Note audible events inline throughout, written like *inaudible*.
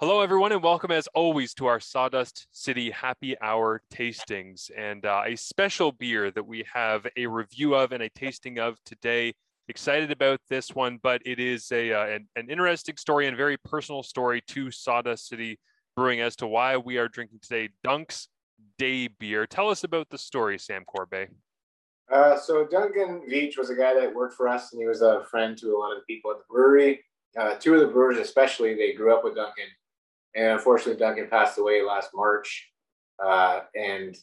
Hello, everyone, and welcome as always to our Sawdust City Happy Hour tastings and uh, a special beer that we have a review of and a tasting of today. Excited about this one, but it is a uh, an, an, interesting story and very personal story to Sawdust City Brewing as to why we are drinking today Dunk's Day Beer. Tell us about the story, Sam Corbeil. Uh, so Duncan Veach was a guy that worked for us, and he was a friend to a lot of the people at the brewery. Uh, two of the brewers, especially, they grew up with Duncan and unfortunately, Duncan passed away last March. Uh, and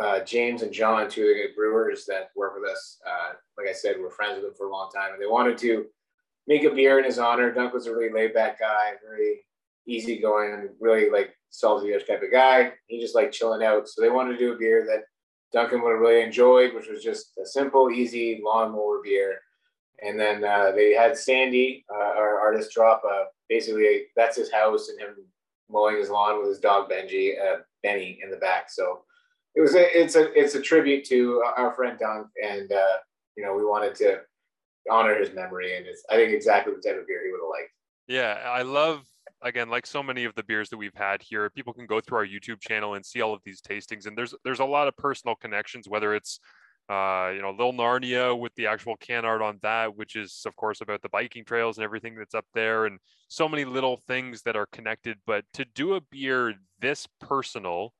uh, James and John, two of the good brewers that work with us, uh, like I said, we're friends with them for a long time, and they wanted to make a beer in his honor. Dunk was a really laid back guy, very easygoing, really like salty type of guy. He just liked chilling out. So they wanted to do a beer that Duncan would have really enjoyed, which was just a simple, easy lawnmower beer. And then uh, they had Sandy, uh, our artist, drop a basically that's his house and him mowing his lawn with his dog Benji, uh, Benny in the back. So it was a it's a it's a tribute to our friend Dunk, and uh, you know we wanted to honor his memory, and it's I think exactly the type of beer he would have liked. Yeah, I love again like so many of the beers that we've had here people can go through our youtube channel and see all of these tastings and there's there's a lot of personal connections whether it's uh, you know, Little Narnia with the actual can art on that, which is of course about the biking trails and everything that's up there, and so many little things that are connected. But to do a beer this personal,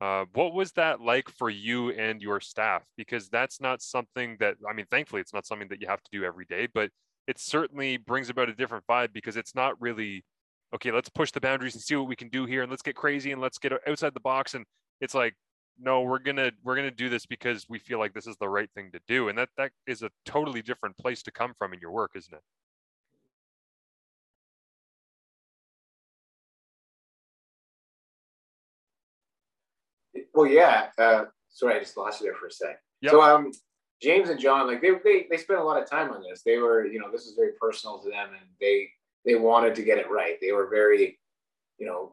uh, what was that like for you and your staff? Because that's not something that I mean, thankfully, it's not something that you have to do every day, but it certainly brings about a different vibe because it's not really okay. Let's push the boundaries and see what we can do here, and let's get crazy and let's get outside the box. And it's like no we're gonna we're gonna do this because we feel like this is the right thing to do and that that is a totally different place to come from in your work isn't it? Well yeah uh, sorry i just lost you there for a sec. Yep. so um james and john like they, they they spent a lot of time on this. They were you know this is very personal to them and they they wanted to get it right. They were very you know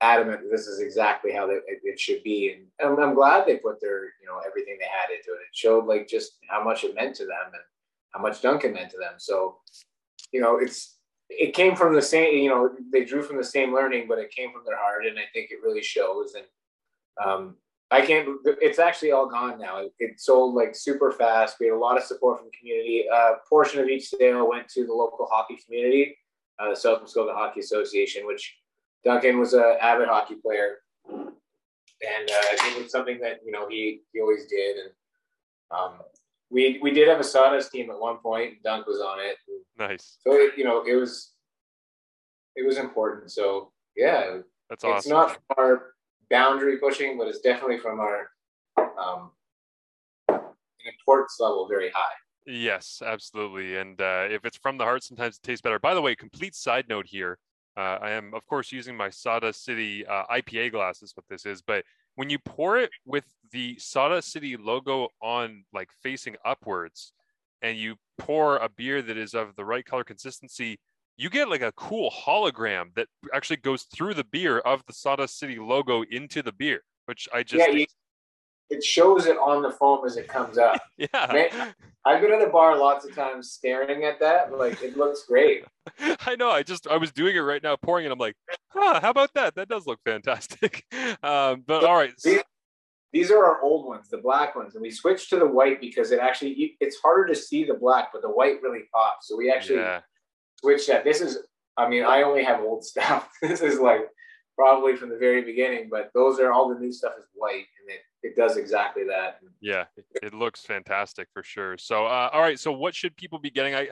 adamant this is exactly how they, it, it, should be. And I'm, I'm, glad they put their, you know, everything they had into it. It showed like just how much it meant to them and how much Duncan meant to them. So, you know, it's, it came from the same, you know, they drew from the same learning, but it came from their heart. And I think it really shows. And um, I can't, it's actually all gone now. It, it, sold like super fast. We had a lot of support from the community. A uh, portion of each sale went to the local hockey community, uh, the South Muskoka Hockey Association, which Duncan was an avid hockey player, and uh, it was something that you know he he always did. And um, we we did have a sawdust team at one point. Dunk was on it. Nice. So it, you know it was it was important. So yeah, that's awesome. It's not our boundary pushing, but it's definitely from our um, importance level very high. Yes, absolutely. And uh, if it's from the heart, sometimes it tastes better. By the way, complete side note here. Uh, I am, of course, using my Sawdust City uh, IPA glasses. What this is, but when you pour it with the Sawdust City logo on, like facing upwards, and you pour a beer that is of the right color consistency, you get like a cool hologram that actually goes through the beer of the Sawdust City logo into the beer, which I just yeah, you, it shows it on the foam as it comes up. *laughs* yeah. Man, I've been at the bar lots of times staring at that. Like it looks great. *laughs* I know. I just I was doing it right now, pouring it. I'm like, huh, how about that? That does look fantastic. *laughs* Um, but all right. These, these are our old ones, the black ones, and we switched to the white because it actually it's harder to see the black, but the white really pops. So we actually yeah. switched that. This is, I mean, I only have old *laughs* stuff. this is like probably from the very beginning, but those are all the new stuff is white, and it it does exactly that. Yeah, it looks fantastic for sure. So, uh, all right. So, what should people be getting? I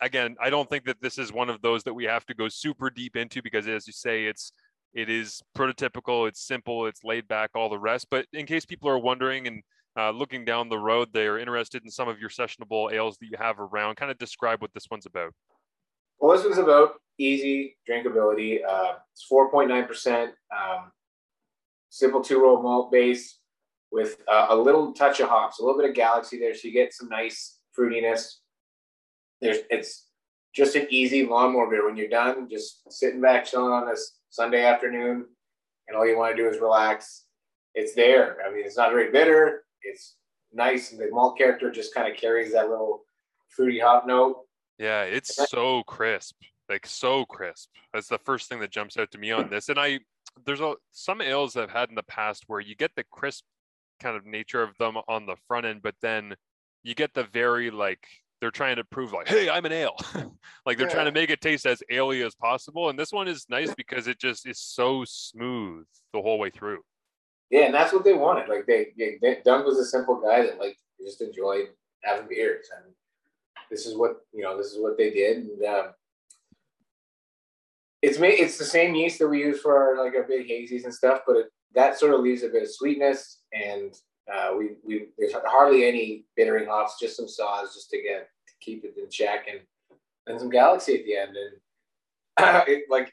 again, I don't think that this is one of those that we have to go super deep into because, as you say, it's it is prototypical, it's simple, it's laid back, all the rest. But in case people are wondering and uh, looking down the road, they are interested in some of your sessionable ales that you have around. Kind of describe what this one's about. Well, this one's about easy drinkability. Uh, it's 4.9%. Um, simple two row malt base with uh, a little touch of hops, a little bit of galaxy there, so you get some nice fruitiness. There's it's just an easy lawnmower beer. When you're done, just sitting back, chilling on this Sunday afternoon, and all you want to do is relax. It's there. I mean, it's not very bitter. It's nice, and the malt character just kind of carries that little fruity hop note. Yeah, it's so crisp. like so crisp. That's the first thing that jumps out to me on this. And I there's a some ales I've had in the past where you get the crisp kind of nature of them on the front end, but then you get the very like they're trying to prove like, hey, I'm an ale. *laughs* like they're yeah. trying to make it taste as aley as possible. And this one is nice because it just is so smooth the whole way through. Yeah, and that's what they wanted. Like they, they Doug was a simple guy that like just enjoyed having beers, and this is what you know. This is what they did, and uh, it's made. It's the same yeast that we use for our, like our big hazies and stuff, but it, that sort of leaves a bit of sweetness, and uh, we we there's hardly any bittering hops, just some Saaz, just to get to keep it in check, and and some galaxy at the end, and *clears throat* it like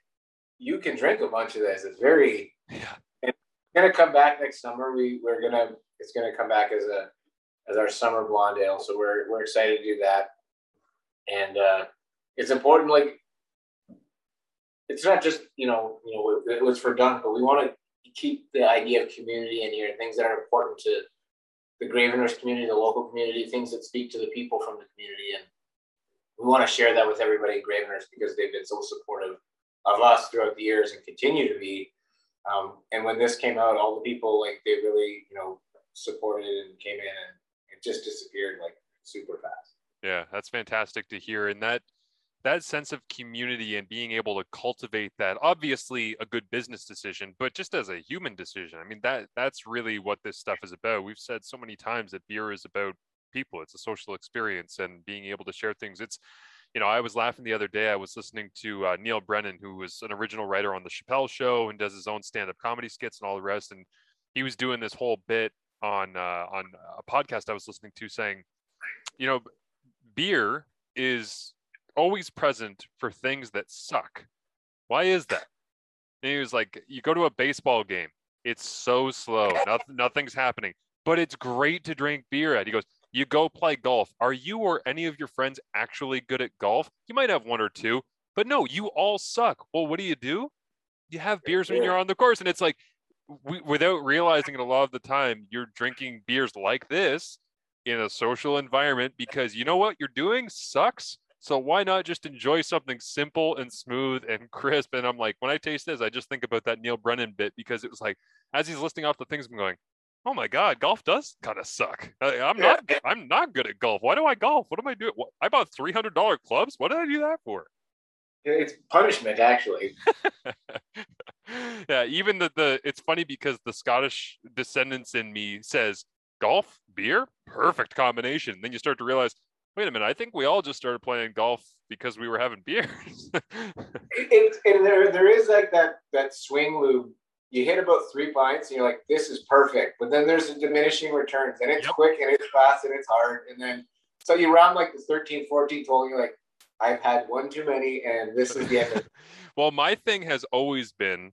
you can drink a bunch of this. It's very yeah gonna come back next summer. We we're gonna it's gonna come back as a as our summer blonde ale. So we're we're excited to do that. And uh, it's important, like it's not just you know you know it was for dunk, but we want to keep the idea of community in here, things that are important to the Gravenhurst community, the local community, things that speak to the people from the community, and we want to share that with everybody in Gravenhurst because they've been so supportive of us throughout the years and continue to be. Um, and when this came out, all the people like they really, you know, supported and came in and it just disappeared like super fast. Yeah, that's fantastic to hear. And that that sense of community and being able to cultivate that obviously a good business decision but just as a human decision i mean that that's really what this stuff is about we've said so many times that beer is about people it's a social experience and being able to share things it's you know, I was laughing the other day. I was listening to uh, Neal Brennan, who was an original writer on the Chappelle Show and does his own stand-up comedy skits and all the rest. And he was doing this whole bit on uh, on a podcast I was listening to, saying, you know, beer is always present for things that suck. Why is that? And he was like, you go to a baseball game, it's so slow, nothing, nothing's happening, but it's great to drink beer at. He goes, you go play golf. Are you or any of your friends actually good at golf? You might have one or two, but no, you all suck. Well, what do you do? You have beers when you're on the course. And it's like, we, without realizing it a lot of the time, you're drinking beers like this in a social environment because you know what you're doing sucks. So why not just enjoy something simple and smooth and crisp? And I'm like, when I taste this, I just think about that Neal Brennan bit because it was like, as he's listing off the things, I'm going, oh my god, golf does kind of suck. I, am not I'm not good at golf. Why do I golf? What am I doing? What, I bought three hundred dollar clubs. What did I do that for? It's punishment, actually. *laughs* yeah, even the the it's funny because the Scottish descendants in me says golf, beer, perfect combination. Then you start to realize, wait a minute, I think we all just started playing golf because we were having beers. *laughs* it, and there there is like that that swing loop you hit about three pints and you're like, this is perfect. But then there's a diminishing returns and it's yep. quick and it's fast and it's hard. And then so you round like the 13th, 14th hole and you're like, I've had one too many and this is the end. *laughs* well, my thing has always been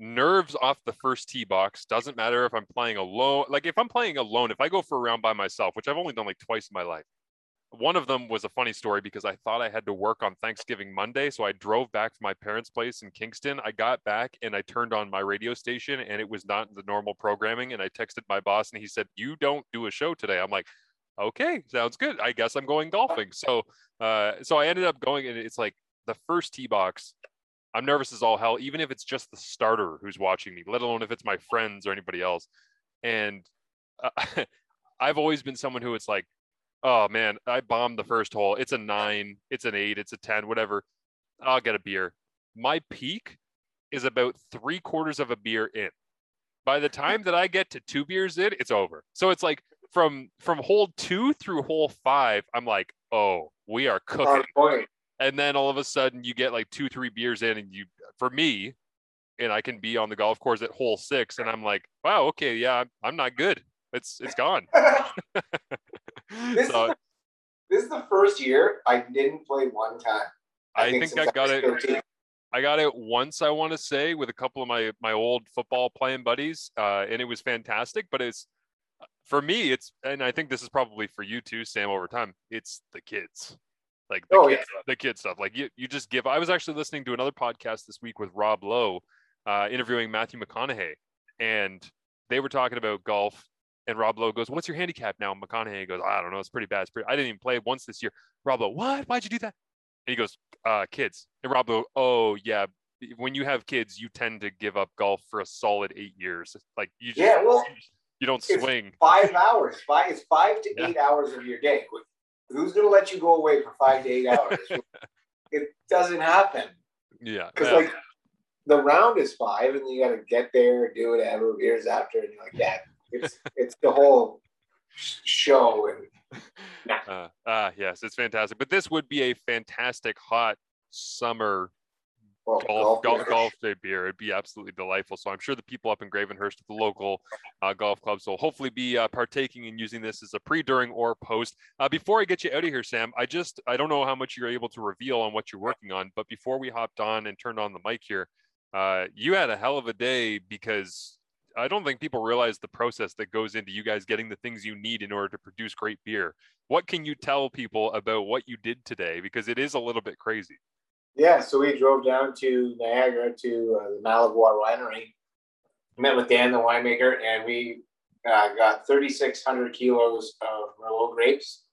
nerves off the first tee box. Doesn't matter if I'm playing alone. Like if I'm playing alone, if I go for a round by myself, which I've only done like twice in my life, one of them was a funny story because I thought I had to work on Thanksgiving Monday. So I drove back to my parents' place in Kingston. I got back and I turned on my radio station and it was not the normal programming. And I texted my boss and he said, You don't do a show today. I'm like, Okay, sounds good. I guess I'm going golfing. So uh, so I ended up going and it's like the first tee box. I'm nervous as all hell, even if it's just the starter who's watching me, let alone if it's my friends or anybody else. And uh, *laughs* I've always been someone who it's like, oh man, I bombed the first hole. It's a nine, it's an eight, it's a 10, whatever. I'll get a beer. My peak is about three quarters of a beer in. By the time that I get to two beers in, it's over. So it's like from from hole two through hole five, I'm like, oh, we are cooking. And then all of a sudden you get like two, three beers in, and you for me, and I can be on the golf course at hole six, and I'm like, wow, okay, yeah, I'm, I'm not good. It's it's gone. *laughs* this, so, is the, this is the first year I didn't play one time. I, I think, think I got it. I got it once. I want to say with a couple of my my old football playing buddies, uh, and it was fantastic. But it's for me, it's and I think this is probably for you too, Sam. Over time, it's the kids, like the, oh, kids, yeah. the kid stuff. Like you, you just give. I was actually listening to another podcast this week with Rob Lowe, uh, interviewing Matthew McConaughey, and they were talking about golf and Rob Lowe goes, "What's your handicap now?" And McConaughey goes, "I don't know. It's pretty bad. It's pretty. I didn't even play once this year." Rob Lowe, "What? Why'd you do that?" And he goes, uh, kids. And Rob Lowe, oh yeah, when you have kids, you tend to give up golf for a solid eight years. Like you just, yeah, well, you don't swing five hours. Five it's five to yeah. eight hours of your day. Who's going to let you go away for five to eight hours? *laughs* it doesn't happen. Yeah, because like the round is five, and you got to get there, do whatever years after, and you're like, yeah, it's it's the whole show and. Nah. *laughs* Uh, uh, yes, it's fantastic. But this would be a fantastic hot summer golf, golf, golf, golf day beer. It'd be absolutely delightful. So I'm sure the people up in Gravenhurst, at the local uh, golf clubs, will hopefully be uh, partaking and using this as a pre, during, or post. Uh, before I get you out of here, Sam, I just I don't know how much you're able to reveal on what you're working on, but before we hopped on and turned on the mic here, uh, you had a hell of a day because I don't think people realize the process that goes into you guys getting the things you need in order to produce great beer. What can you tell people about what you did today? Because it is a little bit crazy. Yeah, so we drove down to Niagara to uh, the Malivoire Winery, met with Dan, the winemaker, and we uh, got 3,600 kilos of Merlot grapes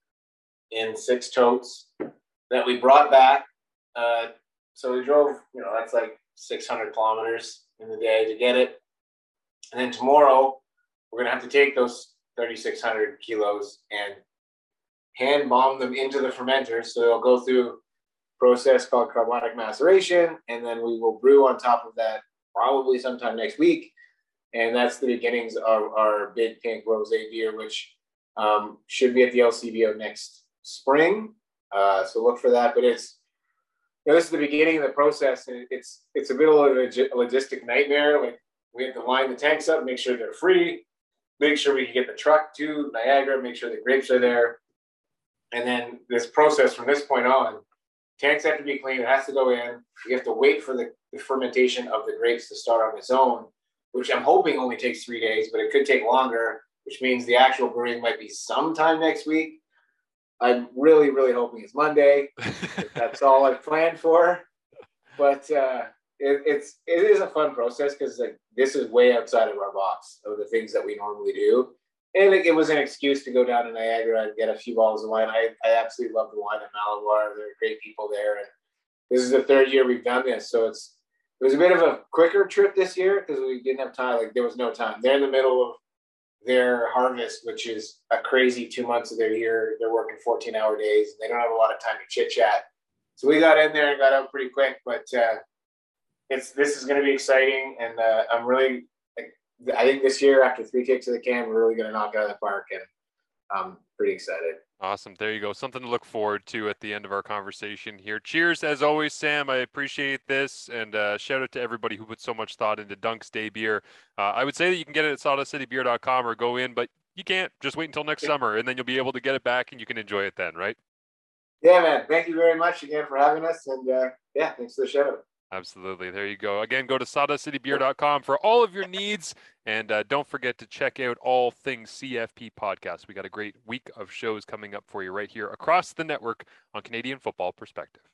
in six totes that we brought back. Uh, so we drove, you know, that's like 600 kilometers in the day to get it. And then tomorrow, we're going to have to take those 3,600 kilos and hand bomb them into the fermenter. So they'll go through a process called carbonic maceration, and then we will brew on top of that probably sometime next week. And that's the beginnings of our big pink rose beer, which um, should be at the LCBO next spring. Uh, so look for that. But it's you know, this is the beginning of the process, and it's it's a bit of a logistic nightmare. Like we have to line the tanks up, make sure they're free, make sure we can get the truck to Niagara, make sure the grapes are there, and then this process from this point on Tanks have to be clean. It has to go in. You have to wait for the, the fermentation of the grapes to start on its own, which I'm hoping only takes three days, but it could take longer, which means the actual brewing might be sometime next week. I'm really, really hoping it's Monday. *laughs* that's all I've planned for. But uh, it, it's it is a fun process because like this is way outside of our box of the things that we normally do and it, it, was an excuse to go down to Niagara and get a few bottles of wine. I, I absolutely love the wine at Malivoire. There are great people there, and this is the third year we've done this, so it's it was a bit of a quicker trip this year because we didn't have time. Like there was no time. They're in the middle of their harvest, which is a crazy two months of their year. They're working 14 hour days. And they don't have a lot of time to chit chat. So we got in there and got out pretty quick, but uh, it's this is going to be exciting, and uh, I'm really I think this year, after three kicks of the can, we're really going to knock out of the park, and I'm pretty excited. Awesome. There you go. Something to look forward to at the end of our conversation here. Cheers, as always, Sam. I appreciate this. And uh, shout out to everybody who put so much thought into Dunk's Day Beer. Uh, I would say that you can get it at sawdustcitybeer.com or go in, but you can't. Just wait until next summer, and then you'll be able to get it back and you can enjoy it then, right? Yeah, man. Thank you very much again for having us. And uh, yeah, thanks for the shout out. Absolutely. There you go. Again, go to sawdustcitybeer.com for all of your needs. And uh, don't forget to check out all things CFP podcast. We got a great week of shows coming up for you right here across the network on Canadian Football Perspective.